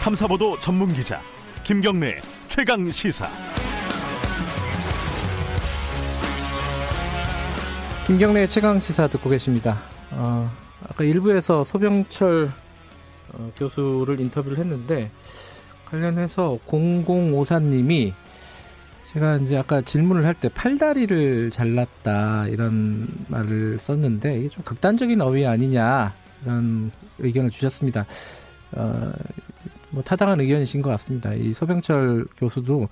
탐사보도 전문 기자 김경래 최강 시사. 김경래 최강 시사 듣고 계십니다. 어, 아까 일부에서 소병철 어, 교수를 인터뷰를 했는데 관련해서 0054님이 제가 이제 아까 질문을 할 때 팔다리를 잘랐다 이런 말을 썼는데 이게 좀 극단적인 어휘 아니냐 이런 의견을 주셨습니다. 어, 뭐 타당한 의견이신 것 같습니다. 이 소병철 교수도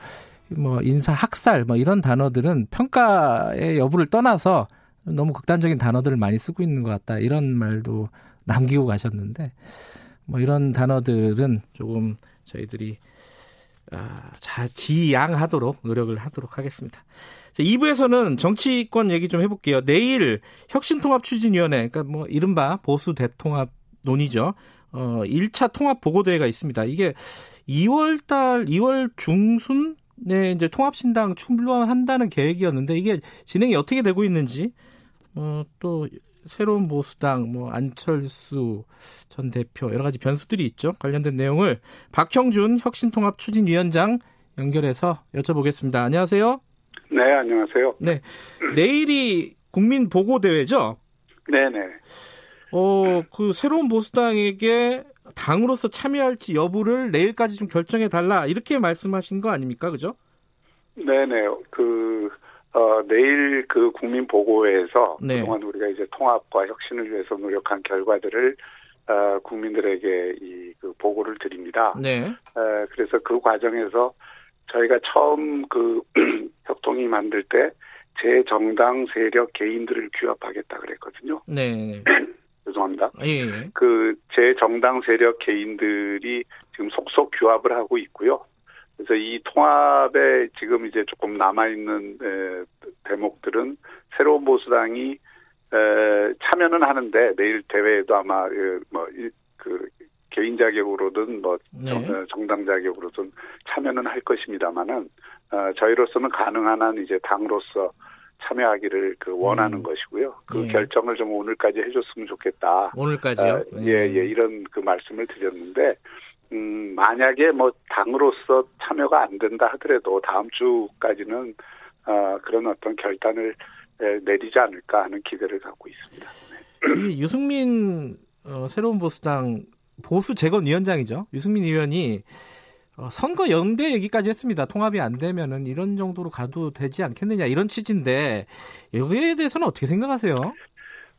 뭐 인사 학살 뭐 이런 단어들은 평가의 여부를 떠나서 너무 극단적인 단어들을 많이 쓰고 있는 것 같다 이런 말도 남기고 가셨는데 뭐 이런 단어들은 조금 저희들이 아, 자, 지양하도록 노력을 하도록 하겠습니다. 자, 2부에서는 정치권 얘기 좀 해볼게요. 내일 혁신통합 추진위원회, 그러니까 뭐 이른바 보수 대통합 논의죠. 어, 1차 통합 보고 대회가 있습니다. 이게 2월 달, 2월 중순 에 이제 통합 신당 출범한다는 계획이었는데 이게 진행이 어떻게 되고 있는지, 어, 또 새로운 보수당, 뭐 안철수 전 대표 여러 가지 변수들이 있죠. 관련된 내용을 박형준 혁신통합 추진위원장 연결해서 여쭤보겠습니다. 안녕하세요. 네, 안녕하세요. 네, 내일이 국민 보고 대회죠. 네, 네. 어, 그 새로운 보수당에게 당으로서 참여할지 여부를 내일까지 좀 결정해 달라 이렇게 말씀하신 거 아닙니까, 그죠? 네, 네. 그 어, 내일 그 국민 보고회에서 네. 그동안 우리가 이제 통합과 혁신을 위해서 노력한 결과들을 어, 국민들에게 이 그 보고를 드립니다. 네. 어, 그래서 그 과정에서 저희가 처음 그 협통이 만들 때 제 정당 세력 개인들을 규합하겠다 그랬거든요. 네. 죄송합니다. 예, 예. 그제 정당 세력 개인들이 지금 속속 규합을 하고 있고요. 그래서 이 통합에 지금 이제 조금 남아 있는 대목들은 새로운 보수당이 에, 참여는 하는데 내일 대회에도 아마 그, 뭐그 개인 자격으로든 뭐 네. 정, 정당 자격으로든 참여는 할 것입니다만은 어, 저희로서는 가능한 한 이제 당으로서 참여하기를 그 원하는 음. 것이고요. 그 예. 결정을 좀 오늘까지 해줬으면 좋겠다. 오늘까지요? 어, 예, 예, 이런 그 말씀을 드렸는데, 음, 만약에 뭐 당으로서 참여가 안 된다 하더라도 다음 주까지는, 어, 그런 어떤 결단을 에, 내리지 않을까 하는 기대를 갖고 있습니다. 네. 이 유승민 어, 새로운 보수당 보수 재건 위원장이죠. 유승민 의원이 어, 선거 연대 얘기까지 했습니다. 통합이 안 되면은 이런 정도로 가도 되지 않겠느냐 이런 취지인데 여기에 대해서는 어떻게 생각하세요?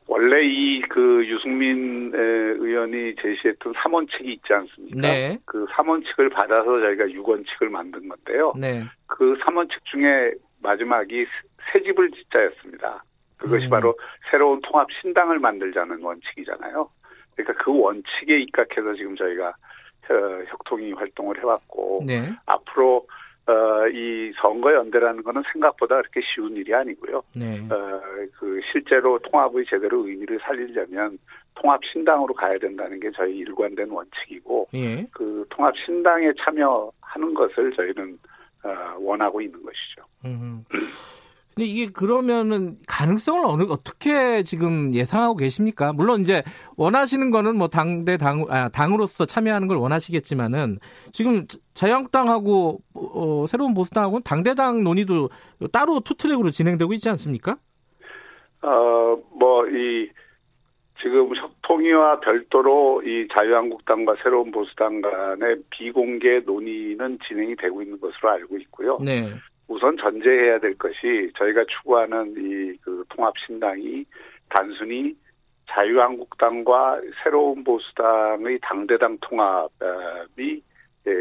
원래 이 그 유승민 에, 의원이 제시했던 3원칙이 있지 않습니까? 네. 그 3원칙을 받아서 저희가 6원칙을 만든 건데요. 네. 그 3원칙 중에 마지막이 새 집을 짓자였습니다. 그것이 음. 바로 새로운 통합 신당을 만들자는 원칙이잖아요. 그러니까 그 원칙에 입각해서 지금 저희가 어, 혁통이 활동을 해왔고 네. 앞으로 어, 이 선거 연대라는 거는 생각보다 그렇게 쉬운 일이 아니고요. 네. 어, 그 실제로 통합의 제대로 의미를 살리려면 통합 신당으로 가야 된다는 게 저희 일관된 원칙이고 예. 그 통합 신당에 참여하는 것을 저희는 어, 원하고 있는 것이죠. 음. 근데 이게 그러면은 가능성을 어느 어떻게 지금 예상하고 계십니까? 물론 이제 원하시는 거는 뭐 당대 당 아, 당으로서 참여하는 걸 원하시겠지만은 지금 자유한국당하고 어, 새로운 보수당하고는 당대당 논의도 따로 투트랙으로 진행되고 있지 않습니까? 어, 뭐, 이, 지금 협통위와 별도로 이 자유한국당과 새로운 보수당 간의 비공개 논의는 진행이 되고 있는 것으로 알고 있고요. 네. 우선 전제해야 될 것이 저희가 추구하는 이 그 통합 신당이 단순히 자유한국당과 새로운 보수당의 당대당 통합이 예,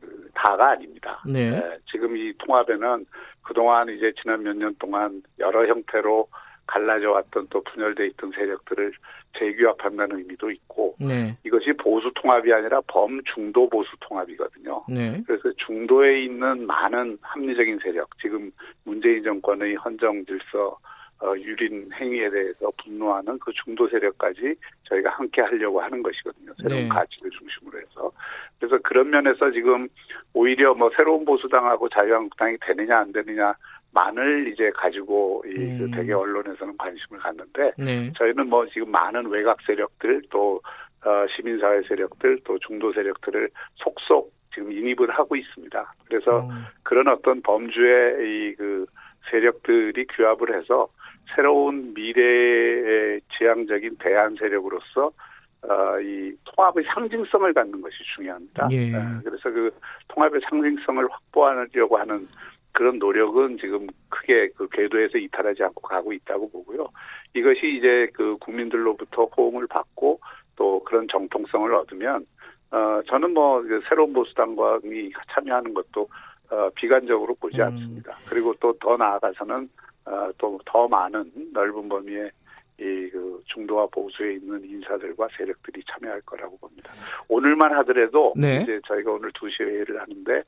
그 다가 아닙니다. 네. 예, 지금 이 통합에는 그동안 이제 지난 몇 년 동안 여러 형태로 갈라져 왔던 또 분열돼 있던 세력들을 재규합한다는 의미도 있고 네. 이것이 보수 통합이 아니라 범중도 보수 통합이거든요. 네. 그래서 중도에 있는 많은 합리적인 세력, 지금 문재인 정권의 헌정 질서 어, 유린 행위에 대해서 분노하는 그 중도 세력까지 저희가 함께 하려고 하는 것이거든요. 새로운 네. 가치를 중심으로 해서. 그래서 그런 면에서 지금 오히려 뭐 새로운 보수당하고 자유한국당이 되느냐 안 되느냐 만을 이제 가지고 이 음. 그 대개 언론에서는 관심을 갖는데 네. 저희는 뭐 지금 많은 외곽 세력들 또 어, 시민사회 세력들 또 중도 세력들을 속속 지금 인입을 하고 있습니다. 그래서 어. 그런 어떤 범주의 이그 세력들이 규합을 해서 새로운 미래의 지향적인 대안 세력으로서 어, 이 통합의 상징성을 갖는 것이 중요합니다. 예. 예, 그래서 그 통합의 상징성을 확보하려고 하는 그런 노력은 지금 크게 그 궤도에서 이탈하지 않고 가고 있다고 보고요. 이것이 이제 그 국민들로부터 호응을 받고 또 그런 정통성을 얻으면 어 저는 뭐그 새로운 보수당이 참여하는 것도 어 비관적으로 보지 음. 않습니다. 그리고 또 더 나아가서는 어 또 더 많은 넓은 범위의 이그 중도와 보수에 있는 인사들과 세력들이 참여할 거라고 봅니다. 오늘만 하더라도 네. 이제 저희가 오늘 2시 회의를 하는데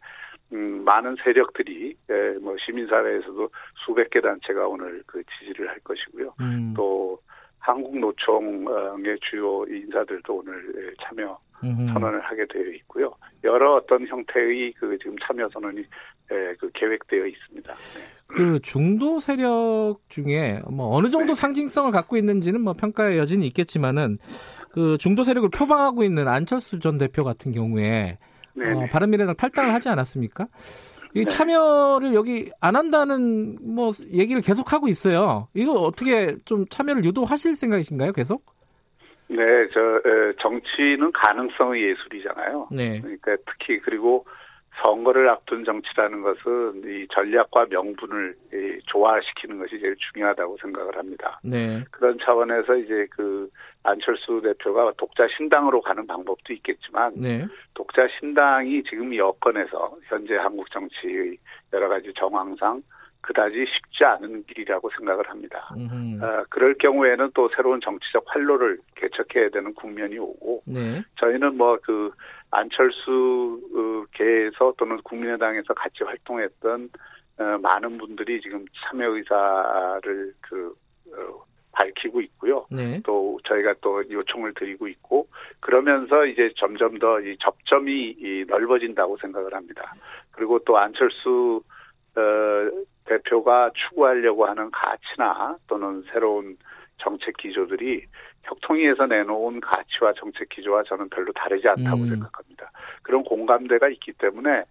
음, 많은 세력들이 예, 뭐 시민사회에서도 수백 개 단체가 오늘 그 지지를 할 것이고요. 음. 또 한국노총의 주요 인사들도 오늘 예, 참여. 선언을 하게 되어 있고요. 여러 어떤 형태의 그 지금 참여 선언이 예, 그 계획되어 있습니다. 네. 그 중도 세력 중에 뭐 어느 정도 상징성을 갖고 있는지는 뭐 평가의 여지는 있겠지만은 그 중도 세력을 표방하고 있는 안철수 전 대표 같은 경우에 네. 어, 바른미래당 탈당을 하지 않았습니까? 이 네. 참여를 여기 안 한다는 뭐 얘기를 계속 하고 있어요. 이거 어떻게 좀 참여를 유도하실 생각이신가요? 계속? 네, 저 에, 정치는 가능성의 예술이잖아요. 네. 그러니까 특히 그리고 선거를 앞둔 정치라는 것은 이 전략과 명분을 이 조화시키는 것이 제일 중요하다고 생각을 합니다. 네. 그런 차원에서 이제 그 안철수 대표가 독자 신당으로 가는 방법도 있겠지만 네. 독자 신당이 지금 여건에서 현재 한국 정치의 여러 가지 정황상 그다지 쉽지 않은 길이라고 생각을 합니다. 음흠. 어, 그럴 경우에는 또 새로운 정치적 활로를 개척해야 되는 국면이 오고 네. 저희는 뭐 그 안철수 계에서 또는 국민의당에서 같이 활동했던 어, 많은 분들이 지금 참여 의사를 그 어, 밝히고 있고요. 네. 또 저희가 또 요청을 드리고 있고 그러면서 이제 점점 더 이 접점이 이 넓어진다고 생각을 합니다. 그리고 또 안철수 어, 대표가 추구하려고 하는 가치나 또는 새로운 정책 기조들이 혁통위에서 내놓은 가치와 정책 기조와 저는 별로 다르지 않다고 음. 생각합니다. 그런 공감대가 있기 때문에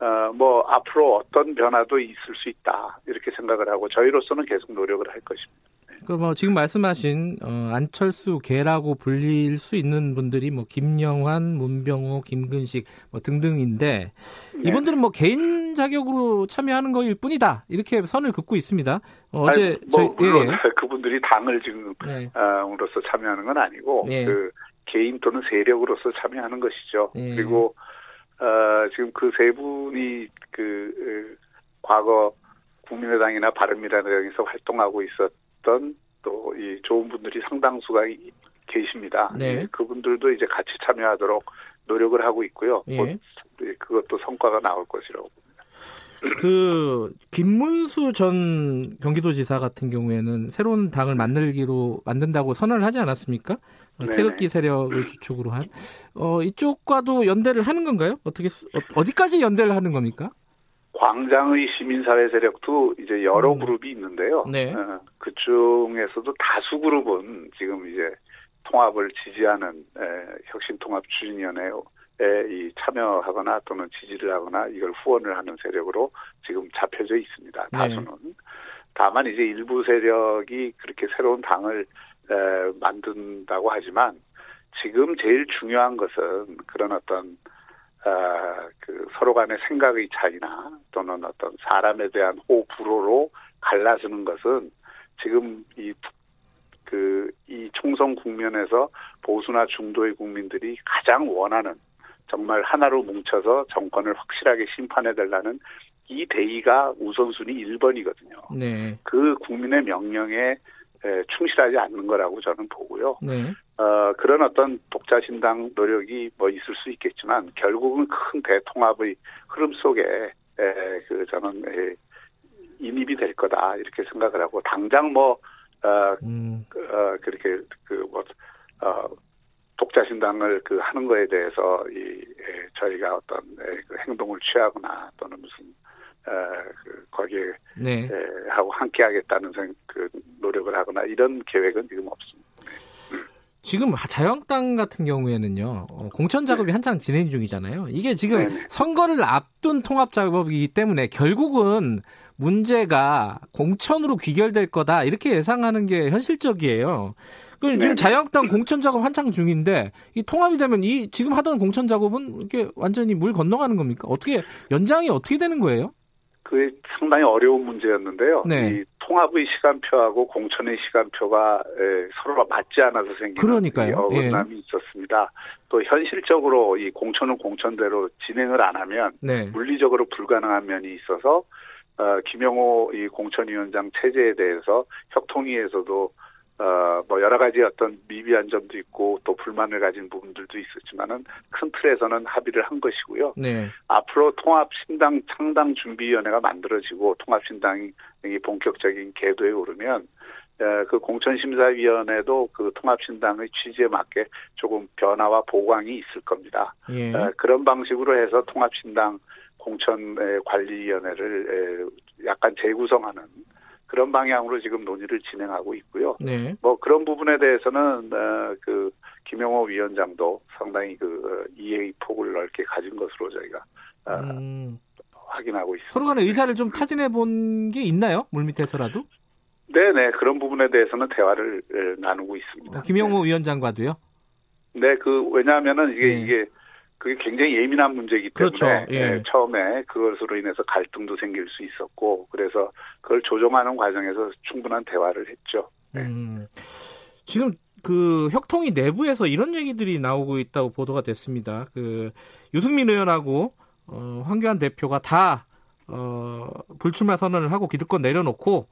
어, 뭐 앞으로 어떤 변화도 있을 수 있다 이렇게 생각을 하고 저희로서는 계속 노력을 할 것입니다. 그뭐 지금 말씀하신 어, 안철수 개라고 불릴 수 있는 분들이 뭐 김영환, 문병호, 김근식 뭐 등등인데 네. 이분들은 뭐 개인 자격으로 참여하는 거일 뿐이다 이렇게 선을 긋고 있습니다. 어, 어제 아니, 뭐 저희 물론 예, 그분들이 당을 지금 네. 어, 으로서 참여하는 건 아니고 예. 그 개인 또는 세력으로서 참여하는 것이죠. 예. 그리고 어, 지금 그 세 분이 그 어, 과거 국민의당이나 바른미래당에서 활동하고 있었 던 또 이 좋은 분들이 상당수가 이- 계십니다. 네. 예, 그분들도 이제 같이 참여하도록 노력을 하고 있고요. 예. 곧 예, 그것도 성과가 나올 것이라고. 그 김문수 전 경기도지사 같은 경우에는 새로운 당을 만들기로 만든다고 선언을 하지 않았습니까? 어, 네네. 태극기 세력을 주축으로 한 어, 이쪽과도 연대를 하는 건가요? 어떻게 쓰- 어, 어디까지 연대를 하는 겁니까? 광장의 시민사회 세력도 이제 여러 음. 그룹이 있는데요. 네. 어, 그 중에서도 다수 그룹은 지금 이제 통합을 지지하는 에, 혁신통합 추진위원회에 이 참여하거나 또는 지지를 하거나 이걸 후원을 하는 세력으로 지금 잡혀져 있습니다. 네. 다수는. 다만 이제 일부 세력이 그렇게 새로운 당을 에, 만든다고 하지만 지금 제일 중요한 것은 그런 어떤 아, 그 서로 간의 생각의 차이나 또는 어떤 사람에 대한 호불호로 갈라서는 것은 지금 이 그, 이 총선 국면에서 보수나 중도의 국민들이 가장 원하는 정말 하나로 뭉쳐서 정권을 확실하게 심판해달라는 이 대의가 우선순위 1번이거든요. 네. 그 국민의 명령에 에, 충실하지 않는 거라고 저는 보고요. 네. 어, 그런 어떤 독자 신당 노력이 뭐 있을 수 있겠지만 결국은 큰 대통합의 흐름 속에 에, 그 저는 에, 인입이 될 거다 이렇게 생각을 하고 당장 뭐 어, 음. 어 그렇게 그뭐 어, 독자 신당을 그 하는 거에 대해서 이 에, 저희가 어떤 에, 그 행동을 취하거나 또는 무슨 어, 그 거기에 네. 에, 하고 함께 하겠다는 생, 그 노력을 하거나 이런 계획은 지금 없습니다. 지금 자유한국당 같은 경우에는요 어, 공천 작업이 네. 한창 진행 중이잖아요. 이게 지금 네네. 선거를 앞둔 통합 작업이기 때문에 결국은 문제가 공천으로 귀결될 거다 이렇게 예상하는 게 현실적이에요. 그럼 지금 자유한국당 공천 작업 한창 중인데 이 통합이 되면 이 지금 하던 공천 작업은 이게 완전히 물 건너가는 겁니까? 어떻게 연장이 어떻게 되는 거예요? 그게 상당히 어려운 문제였는데요. 네. 이 통합의 시간표하고 공천의 시간표가 서로가 맞지 않아서 생긴 그러니까요. 어긋남이 예. 있었습니다. 또 현실적으로 이 공천은 공천대로 진행을 안 하면 네. 물리적으로 불가능한 면이 있어서 어, 김영호 이 공천위원장 체제에 대해서 협통위에서도 어, 뭐 여러 가지 어떤 미비한 점도 있고 또 불만을 가진 부분들도 있었지만은 큰 틀에서는 합의를 한 것이고요. 네. 앞으로 통합신당 창당 준비위원회가 만들어지고 통합신당이 본격적인 궤도에 오르면 어, 그 공천심사위원회도 그 통합신당의 취지에 맞게 조금 변화와 보강이 있을 겁니다. 예. 어, 그런 방식으로 해서 통합신당 공천 관리위원회를 약간 재구성하는 그런 방향으로 지금 논의를 진행하고 있고요. 네. 뭐 그런 부분에 대해서는 어, 그 김영호 위원장도 상당히 그 어, 이해의 폭을 넓게 가진 것으로 저희가 어, 음. 확인하고 있습니다. 서로 간의 의사를 좀 타진해 본 게 있나요? 물밑에서라도? 네네 그런 부분에 대해서는 대화를 나누고 있습니다. 어, 김영호 네. 위원장과도요? 네, 그 왜냐하면은 이게 네. 이게 그게 굉장히 예민한 문제이기 때문에 그렇죠. 예. 예, 처음에 그것으로 인해서 갈등도 생길 수 있었고 그래서 그걸 조정하는 과정에서 충분한 대화를 했죠. 네. 음, 지금 그 혁통이 내부에서 이런 얘기들이 나오고 있다고 보도가 됐습니다. 그 유승민 의원하고 어, 황교안 대표가 다 어, 불출마 선언을 하고 기득권 내려놓고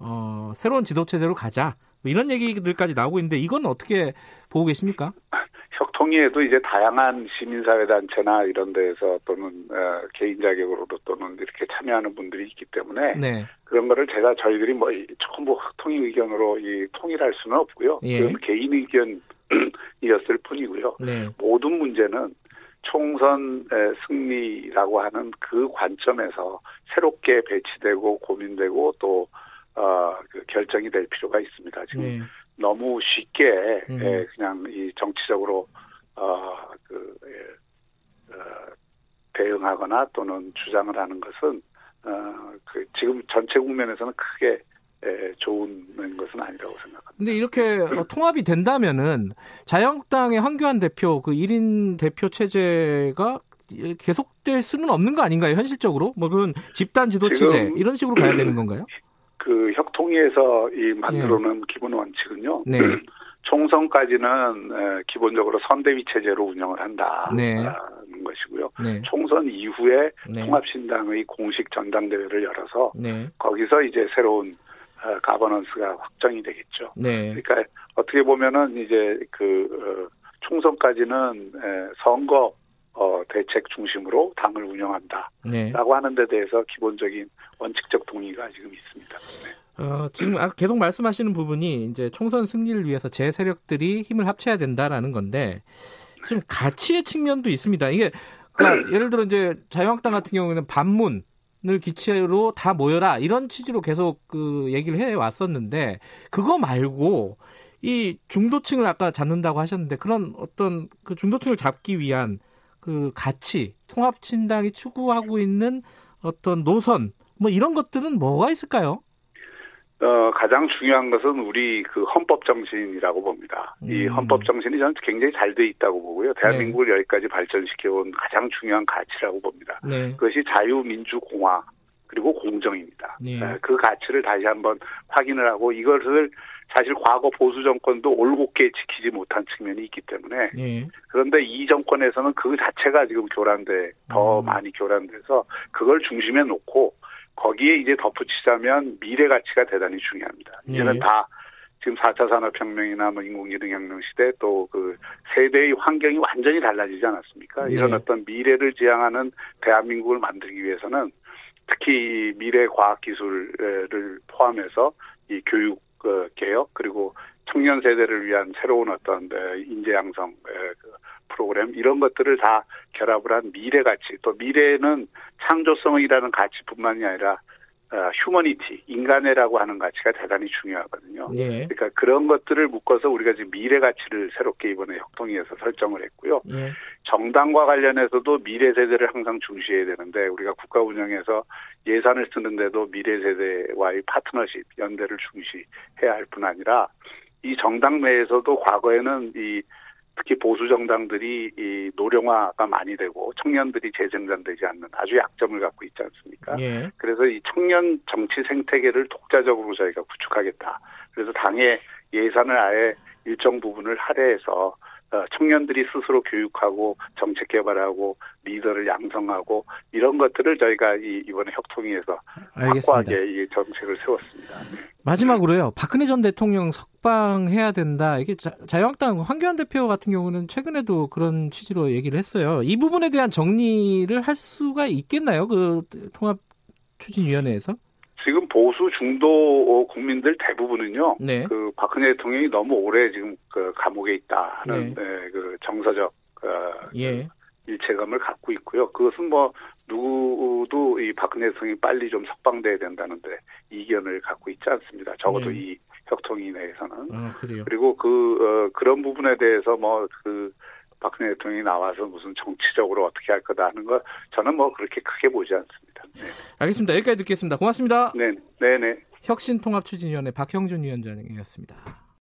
어, 새로운 지도 체제로 가자. 뭐 이런 얘기들까지 나오고 있는데 이건 어떻게 보고 계십니까? 혁통위에도 이제 다양한 시민사회단체나 이런 데에서 또는 어, 개인 자격으로도 또는 이렇게 참여하는 분들이 있기 때문에 네. 그런 거를 제가 저희들이 뭐 전부 혁통위 의견으로 이 통일할 수는 없고요. 예. 그건 개인 의견이었을 뿐이고요. 네. 모든 문제는 총선 승리라고 하는 그 관점에서 새롭게 배치되고 고민되고 또 어, 그 결정이 될 필요가 있습니다. 지금 네. 너무 쉽게 음. 예, 그냥 이 정치적으로 어, 그 예, 어, 대응하거나 또는 주장을 하는 것은 어, 그 지금 전체 국면에서는 크게 예, 좋은 것은 아니라고 생각합니다. 근데 이렇게 어, 통합이 된다면은 자유한국당의 황교안 대표 그 1인 대표 체제가 계속될 수는 없는 거 아닌가요? 현실적으로? 뭐 그런 집단 지도 체제 이런 식으로 가야 되는 건가요? 그 혁통위에서 이 만들어놓은 네. 기본 원칙은요. 네. 총선까지는 기본적으로 선대위 체제로 운영을 한다는 네. 것이고요. 네. 총선 이후에 네. 통합신당의 공식 전당대회를 열어서 네. 거기서 이제 새로운 어, 가버넌스가 확정이 되겠죠. 네. 그러니까 어떻게 보면은 이제 그 어, 총선까지는 선거 어, 대책 중심으로 당을 운영한다라고 네. 하는 데 대해서 기본적인 원칙적 동의가 지금 있습니다. 네. 어, 지금 계속 말씀하시는 부분이 이제 총선 승리를 위해서 제 세력들이 힘을 합쳐야 된다라는 건데 좀 가치의 측면도 있습니다. 이게 그러니까 예를 들어 이제 자유한국당 같은 경우에는 반문 을 기치로 다 모여라 이런 취지로 계속 그 얘기를 해 왔었는데 그거 말고 이 중도층을 아까 잡는다고 하셨는데 그런 어떤 그 중도층을 잡기 위한 그 가치, 통합신당이 추구하고 있는 어떤 노선, 뭐 이런 것들은 뭐가 있을까요? 어, 가장 중요한 것은 우리 그 헌법 정신이라고 봅니다. 음. 이 헌법 정신이 저는 굉장히 잘 돼 있다고 보고요. 대한민국을 네. 여기까지 발전시켜온 가장 중요한 가치라고 봅니다. 네. 그것이 자유민주공화 그리고 공정입니다. 네. 그 가치를 다시 한번 확인을 하고 이것을 사실 과거 보수 정권도 올곧게 지키지 못한 측면이 있기 때문에 예. 그런데 이 정권에서는 그 자체가 지금 교란돼 더 음. 많이 교란돼서 그걸 중심에 놓고 거기에 이제 덧붙이자면 미래 가치가 대단히 중요합니다. 이제는 예. 다 지금 4차 산업혁명이나 뭐 인공지능혁명 시대 또 그 세대의 환경이 완전히 달라지지 않았습니까? 네. 이런 어떤 미래를 지향하는 대한민국을 만들기 위해서는 특히 미래 과학 기술을 포함해서 이 교육 그 개혁 그리고 청년 세대를 위한 새로운 어떤 인재 양성 그 프로그램 이런 것들을 다 결합을 한 미래 가치 또 미래는 창조성이라는 가치뿐만이 아니라 어, 휴머니티, 인간애라고 하는 가치가 대단히 중요하거든요. 예. 그러니까 그런 것들을 묶어서 우리가 지금 미래 가치를 새롭게 이번에 협동위에서 설정을 했고요. 예. 정당과 관련해서도 미래 세대를 항상 중시해야 되는데 우리가 국가 운영에서 예산을 쓰는데도 미래 세대와의 파트너십, 연대를 중시해야 할 뿐 아니라 이 정당 내에서도 과거에는 이 특히 보수 정당들이 이 노령화가 많이 되고 청년들이 재생산되지 않는 아주 약점을 갖고 있지 않습니까? 예. 그래서 이 청년 정치 생태계를 독자적으로 저희가 구축하겠다. 그래서 당의 예산을 아예 일정 부분을 할애해서 어, 청년들이 스스로 교육하고 정책 개발하고 리더를 양성하고 이런 것들을 저희가 이, 이번에 협통위에서. 확고하게 이 정책을 세웠습니다. 마지막으로요. 박근혜 전 대통령 석방해야 된다. 이게 자, 자유한국당 황교안 대표 같은 경우는 최근에도 그런 취지로 얘기를 했어요. 이 부분에 대한 정리를 할 수가 있겠나요? 그 통합 추진위원회에서? 지금 보수 중도 국민들 대부분은요. 네. 그 박근혜 대통령이 너무 오래 지금 그 감옥에 있다 하는 네. 네, 그 정서적 어, 예. 일체감을 갖고 있고요. 그것은 뭐 누구도 이 박근혜 대통령이 빨리 좀 석방돼야 된다는데 이견을 갖고 있지 않습니다. 적어도 네. 이 협통위 내에서는 아. 그리고 그 어, 그런 부분에 대해서 뭐그 박근혜 대통령이 나와서 무슨 정치적으로 어떻게 할 거다 하는 거 저는 뭐 그렇게 크게 보지 않습니다. 알겠습니다. 여기까지 듣겠습니다. 고맙습니다. 네, 네, 네. 혁신통합추진위원회 박형준 위원장이었습니다.